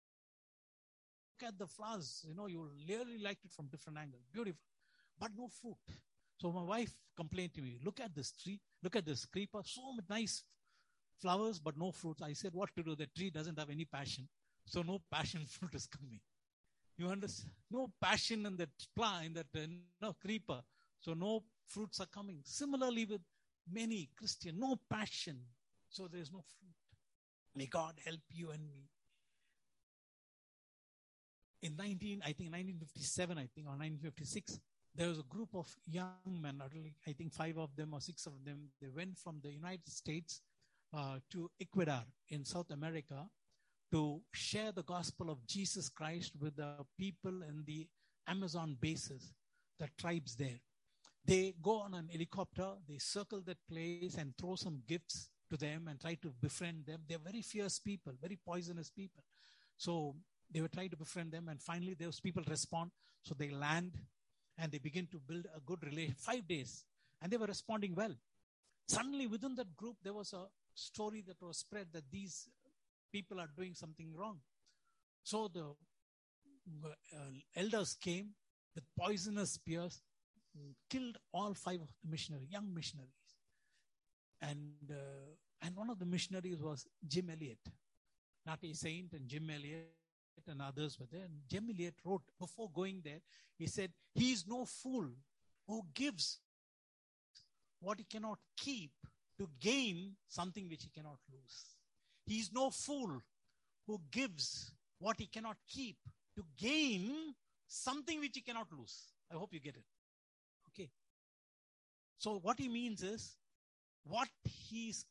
at the flowers, you know, you really like it from different angles. Beautiful, but no fruit. So my wife complained to me, look at this tree, look at this creeper, so nice flowers, but no fruits. I said, what to do? The tree doesn't have any passion. So no passion [laughs] fruit is coming. You understand? No passion in that plant, in that uh, no creeper. So no fruits are coming. Similarly with many Christian, no passion. So there is no fruit. May God help you and me in 19, I think 1957, I think, or 1956, there was a group of young men, I think five of them or six of them, they went from the United States uh, to Ecuador in South America to share the gospel of Jesus Christ with the people in the Amazon bases, the tribes there. They go on an helicopter, they circle that place and throw some gifts to them and try to befriend them. They're very fierce people, very poisonous people. So they were trying to befriend them, and finally those people respond. So they land and they begin to build a good relation. Five days, and they were responding well. Suddenly, within that group, there was a story that was spread that these people are doing something wrong. So the uh, elders came with poisonous spears, killed all five of the missionaries, young missionaries. And uh, and one of the missionaries was Jim Elliot, Nate Saint, and Jim Elliot and others were there. And Elliot wrote before going there, he said, He is no fool who gives what he cannot keep to gain something which he cannot lose. He is no fool who gives what he cannot keep to gain something which he cannot lose. I hope you get it. Okay. So, what he means is what he's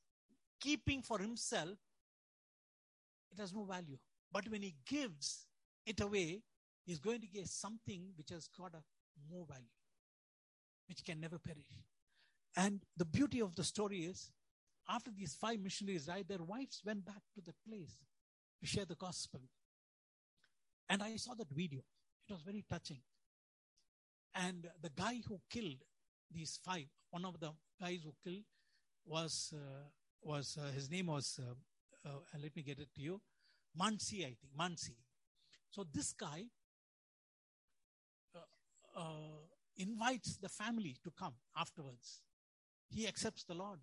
keeping for himself, it has no value. But when he gives it away, he's going to get something which has got a more value, which can never perish. And the beauty of the story is, after these five missionaries died, their wives went back to the place to share the gospel. And I saw that video. It was very touching. And the guy who killed these five, one of the guys who killed was, uh, was uh, his name was, uh, uh let me get it to you, Mansi, I think, Mansi. So this guy uh, uh, invites the family to come afterwards. He accepts the Lord.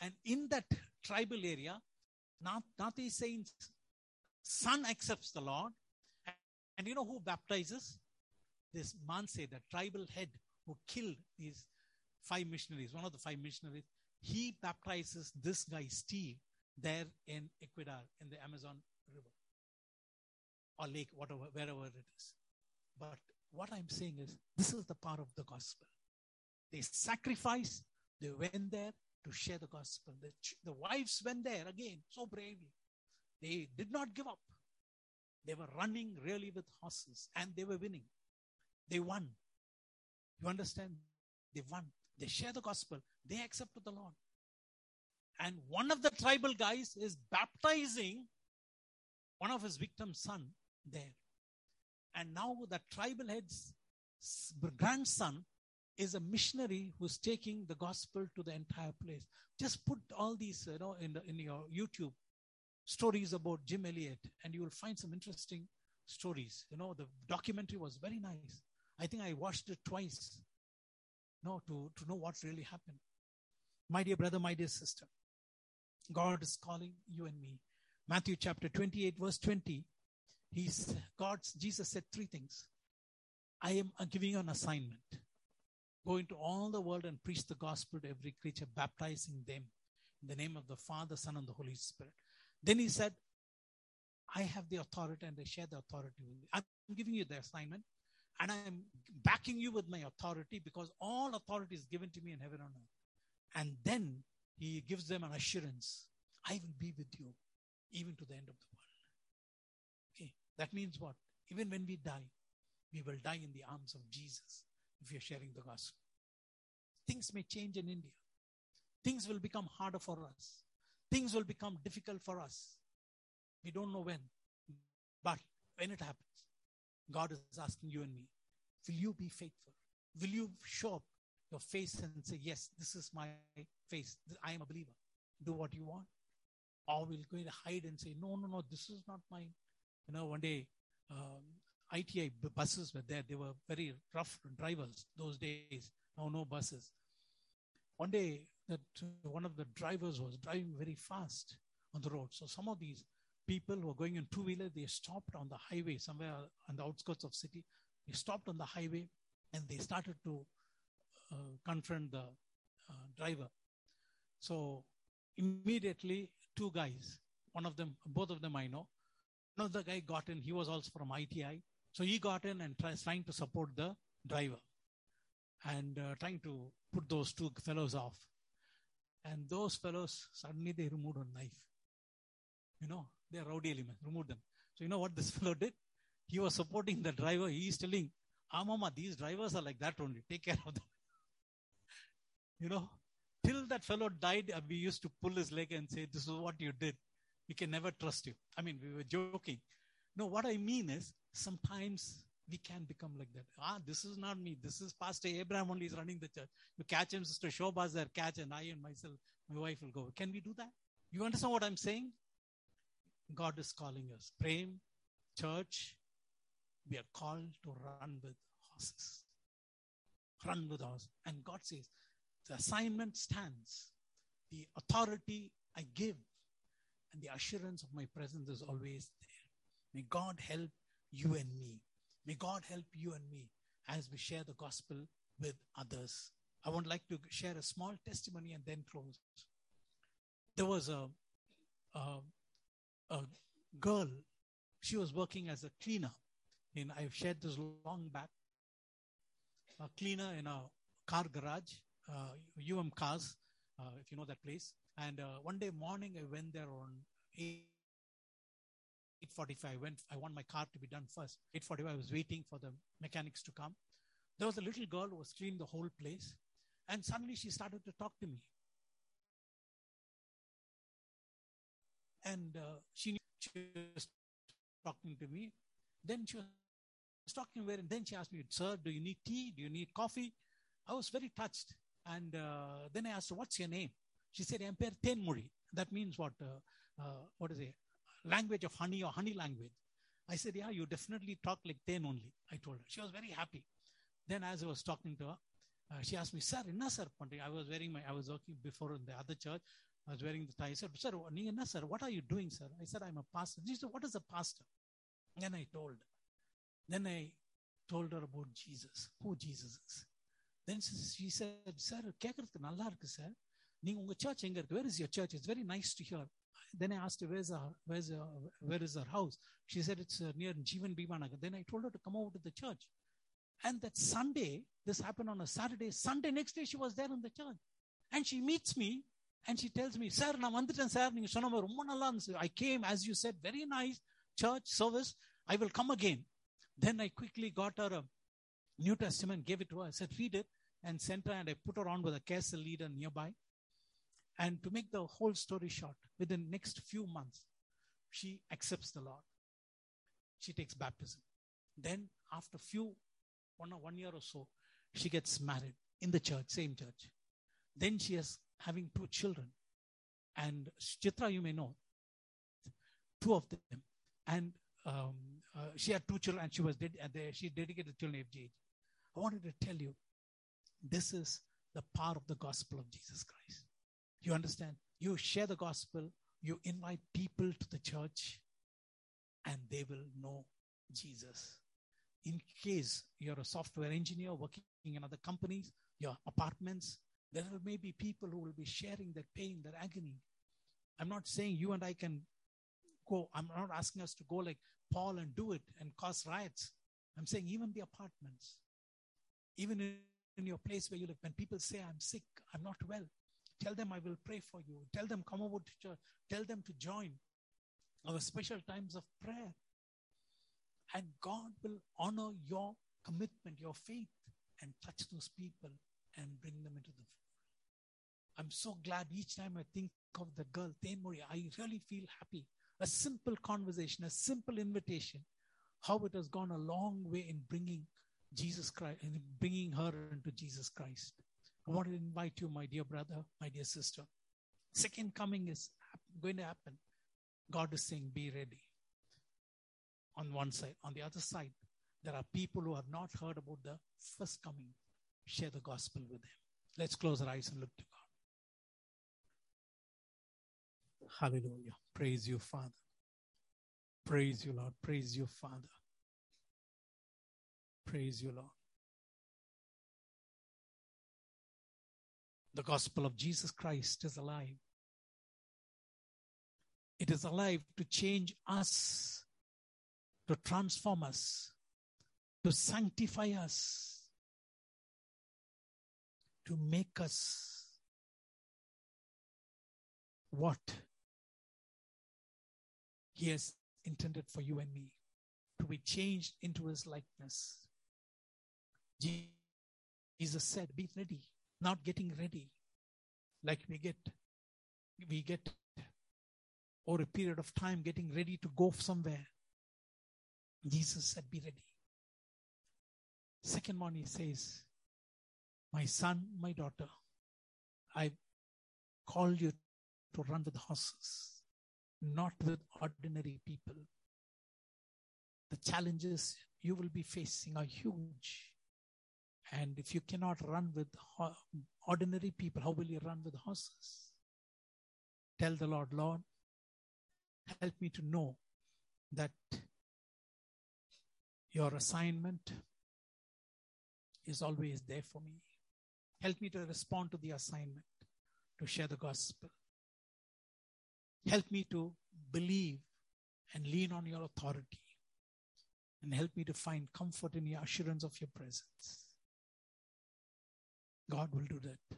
And in that tribal area, Nate Saint's son accepts the Lord. And, and you know who baptizes? This Manse, the tribal head who killed these five missionaries, one of the five missionaries. He baptizes this guy, Steve, there in Ecuador, in the Amazon river or lake, whatever, wherever it is. But what I'm saying is, this is the power of the gospel. They sacrificed, they went there to share the gospel. The, the wives went there again so bravely. They did not give up. They were running really with horses and they were winning. They won. You understand? They won. They share the gospel. They accepted the Lord. And one of the tribal guys is baptizing one of his victim's son there. And now the tribal head's grandson is a missionary who's taking the gospel to the entire place. Just put all these, you know, in, the, in your YouTube stories about Jim Elliot, and you will find some interesting stories. You know, the documentary was very nice. I think I watched it twice, you know, to, to know what really happened. My dear brother, my dear sister, God is calling you and me Matthew chapter 28, verse 20, he's God's Jesus said three things. I am uh, giving you an assignment. Go into all the world and preach the gospel to every creature, baptizing them in the name of the Father, Son, and the Holy Spirit. Then he said, I have the authority and I share the authority with you. I'm giving you the assignment and I'm backing you with my authority because all authority is given to me in heaven and earth. And then he gives them an assurance I will be with you even to the end of the world. Okay. That means what? Even when we die, we will die in the arms of Jesus if we are sharing the gospel. Things may change in India. Things will become harder for us. Things will become difficult for us. We don't know when. But when it happens, God is asking you and me, will you be faithful? Will you show up your face and say, Yes, this is my face. I am a believer. Do what you want. Or we'll go and hide and say, No, no, no, this is not mine. You know, one day, um, ITI buses were there. They were very rough drivers those days. Now, no buses. One day, that uh, one of the drivers was driving very fast on the road. So some of these people who were going in two wheeler. They stopped on the highway somewhere on the outskirts of city. They stopped on the highway and they started to uh, confront the uh, driver. So immediately, two guys, one of them, both of them I know. Another guy got in. He was also from ITI. So he got in and try, trying to support the driver and uh, trying to put those two fellows off. And those fellows, suddenly they removed a knife. You know, they are rowdy elements, removed them. So you know what this [laughs] fellow did? He was supporting the driver. He is telling, ah, mama, these drivers are like that only. Take care of them. [laughs] you know, that fellow died, uh, we used to pull his leg and say, this is what you did. We can never trust you. I mean, we were joking. No, what I mean is sometimes we can become like that. Ah, this is not me. This is Pastor Abraham only is running the church. You catch him, Sister Shobha's there, catch, and I and myself, my wife will go. Can we do that? You understand what I'm saying? God is calling us. Prem, church, we are called to run with horses. Run with horses. And God says, the assignment stands. The authority I give and the assurance of my presence is always there. May God help you and me. May God help you and me as we share the gospel with others. I would like to share a small testimony and then close. There was a, a, a girl, she was working as a cleaner. And I've shared this long back. A cleaner in a car garage, UM Cars, uh, if you know that place. And uh, one day morning, I went there on 8 8.45 I went I want my car to be done first. 8.45 I was waiting for the mechanics to come. There was a little girl who was cleaning the whole place. And suddenly she started to talk to me. And uh, she, she was talking to me. Then she was talking where and then she asked me sir do you need tea? Do you need coffee? I was very touched and uh, then I asked her what's your name she said Emper Tenmuri that means what uh, uh, what is it language of honey or honey language. I said, Yeah, you definitely talk like ten only. I told her. She was very happy. Then, as I was talking to her, uh, she asked me, Sir, inna sir I was wearing my, I was working before in the other church. I was wearing the tie. I said, Sir, inna sir, what are you doing, sir? I said, I'm a pastor. She said, What is a pastor? Then I told her. Then I told her about Jesus, who Jesus is Then she said, Sir, கேட்கறதுக்கு நல்லா இருக்கு sir நீங்க உங்க church எங்க இருக்கு where is your church it's very nice to hear then I asked her, where's her, where's her, where is her house? She said, it's uh, near Jivan Bhimanagar. Then I told her to come over to the church. And that Sunday, this happened on a Saturday. Sunday, next day, she was there in the church. And she meets me and she tells me, Sir, நான் வந்துட்டேன் sir நீங்க சொன்ன மாதிரி ரொம்ப நல்லா இருந்துச்சு I came, as you said, very nice church service. I will come again. Then I quickly got her a New Testament, gave it to her. I said, read it and sent her and I put her on with a castle leader nearby. And to make the whole story short, within next few months, she accepts the Lord. She takes baptism. Then, after few one one year or so, she gets married in the church, same church. Then she is having two children. And Chitra, you may know, two of them. And um, uh, she had two children and she was ded- uh, she dedicated the children FGH. I wanted to tell you, this is the power of the gospel of Jesus Christ. You understand? You share the gospel, you invite people to the church, and they will know Jesus. In case you're a software engineer working in other companies, your apartments, there may be people who will be sharing their pain, their agony. I'm not saying you and I can go, I'm not asking us to go like Paul and do it and cause riots. I'm saying even the apartments, even in, your place where you live, when people say, I'm sick, I'm not well, Tell them I will pray for you. Tell them come over to church. Tell them to join our special times of prayer. and God will honor your commitment, your faith, and touch those people and bring them into the fold. I'm so glad each time I think of the girl, Tenmori, I really feel happy. A simple conversation, a simple invitation, how it has gone a long way in bringing Jesus Christ, in bringing her into Jesus Christ. I want to invite you, my dear brother, my dear sister. Second coming is going to happen. God is saying, be ready. On one side. On the other side, there are people who have not heard about the first coming. Share the gospel with them. Let's close our eyes and look to God. Hallelujah. Praise you, Father. Praise you, Lord. Praise you, Father. Praise you, Lord. The gospel of Jesus Christ is alive. It is alive to change us, to transform us, to sanctify us, to make us what He has intended for you and me, to be changed into His likeness. Jesus said, Be ready, not getting ready like we get. We get over a period of time getting ready to go somewhere. Jesus said, Be ready. Second one, he says, My son, my daughter, I called you to run with horses, not with ordinary people. The challenges you will be facing are huge. And if you cannot run with ordinary people, how will you run with horses? Tell the Lord, Lord, help me to know that your assignment is always there for me. Help me to respond to the assignment, to share the gospel. Help me to believe and lean on your authority. And help me to find comfort in the assurance of your presence. God will do that.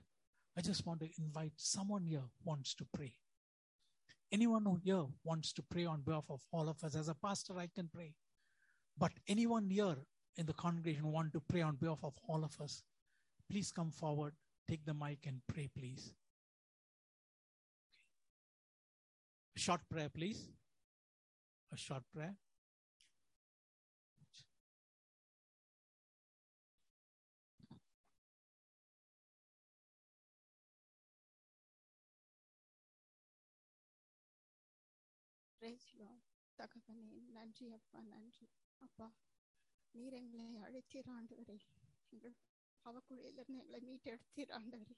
I just want to invite someone here wants to pray. Anyone who here wants to pray on behalf of all of us. As a pastor, I can pray. But anyone here in the congregation want to pray on behalf of all of us, please come forward, take the mic and pray, please. A short prayer, please. A short prayer. நன்றி அப்பா நன்றி. அப்பா நீர் எங்களை அழைத்தீர் ஆண்டவரே. எங்கள் அவக்குழியிலிருந்து எங்களை மீட்டெடுத்தீர் ஆண்டவரே.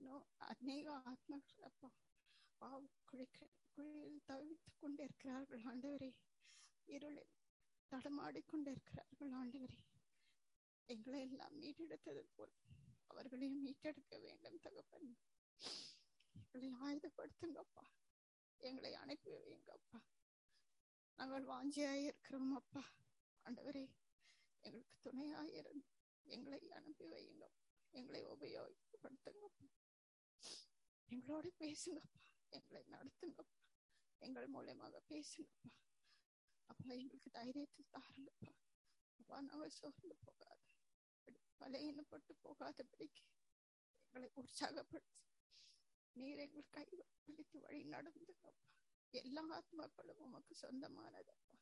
நோ அநேக ஆத்மா அப்பா பாவ குழிக்க குழியில் தவித்து கொண்டிருக்கிறார்கள் ஆண்டவரே. இருளில் தடமாடிக்கொண்டிருக்கிறார்கள் ஆண்டவரே. எங்களை எல்லாம் மீட்டெடுத்தது போல் அவர்களையும் மீட்டெடுக்க வேண்டும் தகப்பன். எங்களை ஆயுதப்படுத்துங்கப்பா எங்களை அனுப்பி வைங்கப்பா நாங்கள் வாஞ்சியாய் இருக்கிறோம் அப்பா ஆண்டவரே எங்களுக்கு துணையாயிருந்து எங்களை அனுப்பி வையுங்க எங்களை உபயோகப்படுத்துங்க எங்களோட பேசுங்கப்பா. எங்களை நடத்துங்கப்பா. எங்கள் மூலயமாக பேசுங்கப்பா. அப்பா எங்களுக்கு தைரியத்தை தாருங்கப்பா. அப்பா நாங்கள் சோர்ந்து போகாது. பலையினப்பட்டு போகாதபடிக்கு எங்களை உற்சாகப்படுத்தி. நீர் எங்கள் கை பிடித்து வழி நடந்துங்கப்பா. எல்லா ஆத்மாக்களும் உமக்கு சொந்தமானதப்பா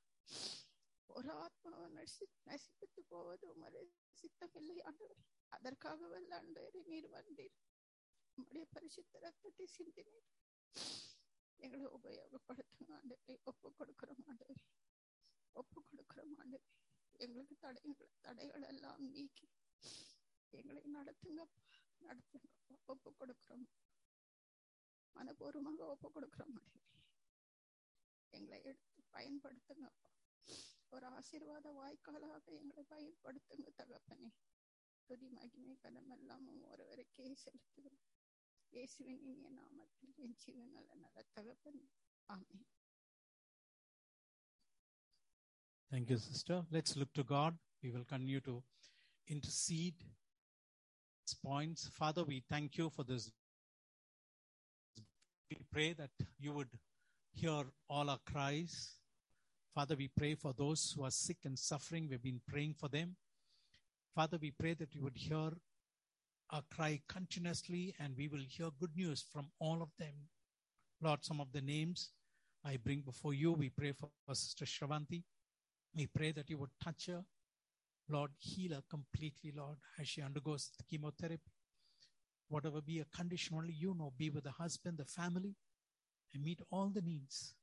ஒரு ஆத்மாவை நசி நசிப்பித்து போவது உமது சித்தமில்லை ஆண்டவர். அதற்காகவல்ல ஆண்டவரே நீர் வந்தீர். உம்முடைய பரிசுத்த ரத்தத்தை சிந்தினீர். எங்களை உபயோகப்படுத்தும் ஆண்டவரை ஒப்பு கொடுக்கிற ஆண்டவரே. ஒப்பு கொடுக்கிற ஆண்டவரே. எங்களுக்கு தடைகள் தடைகள் எல்லாம் நீக்கி எங்களை நடத்துங்கப்பா நடத்துங்கப்பா. ஒப்பு கொடுக்கிறோம். மனப்பூர்வமாக ஒப்பு கொடுக்கிற மாதிரி எங்களை எடுத்து பயன்படுத்துங்கப்பா ஒரு ஆசீர்வாத வாய்க்காலாக எங்களை பயன்படுத்துங்க தகப்பனே துதி மகிமை கதமெல்லாம் ஒருவருக்கே செலுத்துகிறோம் இயேசுவின் இனிய நாமத்தில் என் ஜீவன் நல்ல நல்ல தகப்பன் ஆமே Thank you, sister. Let's look to God. We will continue to intercede points. Father, we thank you for this. We pray that you would hear all our cries. Father, we pray for those who are sick and suffering. We've been praying for them. Father, we pray that you would hear our cry continuously and we will hear good news from all of them. Lord, some of the names I bring before you. We pray for Sister Shravanti. We pray that you would touch her. Lord, heal her completely, Lord, as she undergoes the chemotherapy. Whatever be a condition, only you know. Be with the husband, the family, and meet all the needs.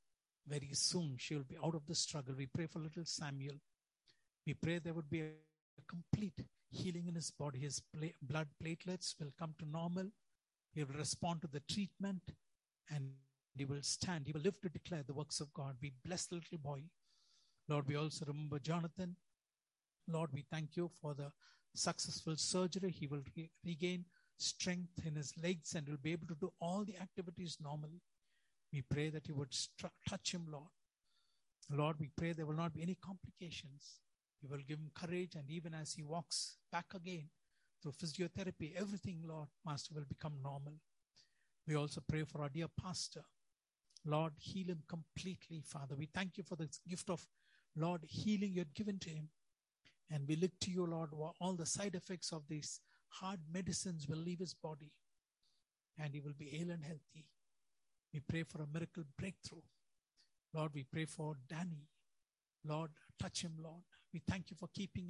Very soon she will be out of the struggle. We pray for little Samuel. We pray there would be a complete healing in his body. His blood platelets will come to normal. He will respond to the treatment and he will stand. He will live to declare the works of God. We bless the little boy. Lord, we also remember Jonathan. Lord, we thank you for the successful surgery. He will re- regain strength in his legs and will be able to do all the activities normally. We pray that you would touch him, Lord. Lord, we pray there will not be any complications. You will give him courage, and even as he walks back again through physiotherapy, everything, Lord, Master, will become normal. We also pray for our dear pastor. Lord, heal him completely, Father. We thank you for the gift of, Lord, healing you had given to him. And we look to you, Lord, all the side effects of these hard medicines will leave his body and he will be ill and healthy. We pray for a miracle breakthrough. Lord, we pray for Danny. Lord, touch him, Lord. We thank you for keeping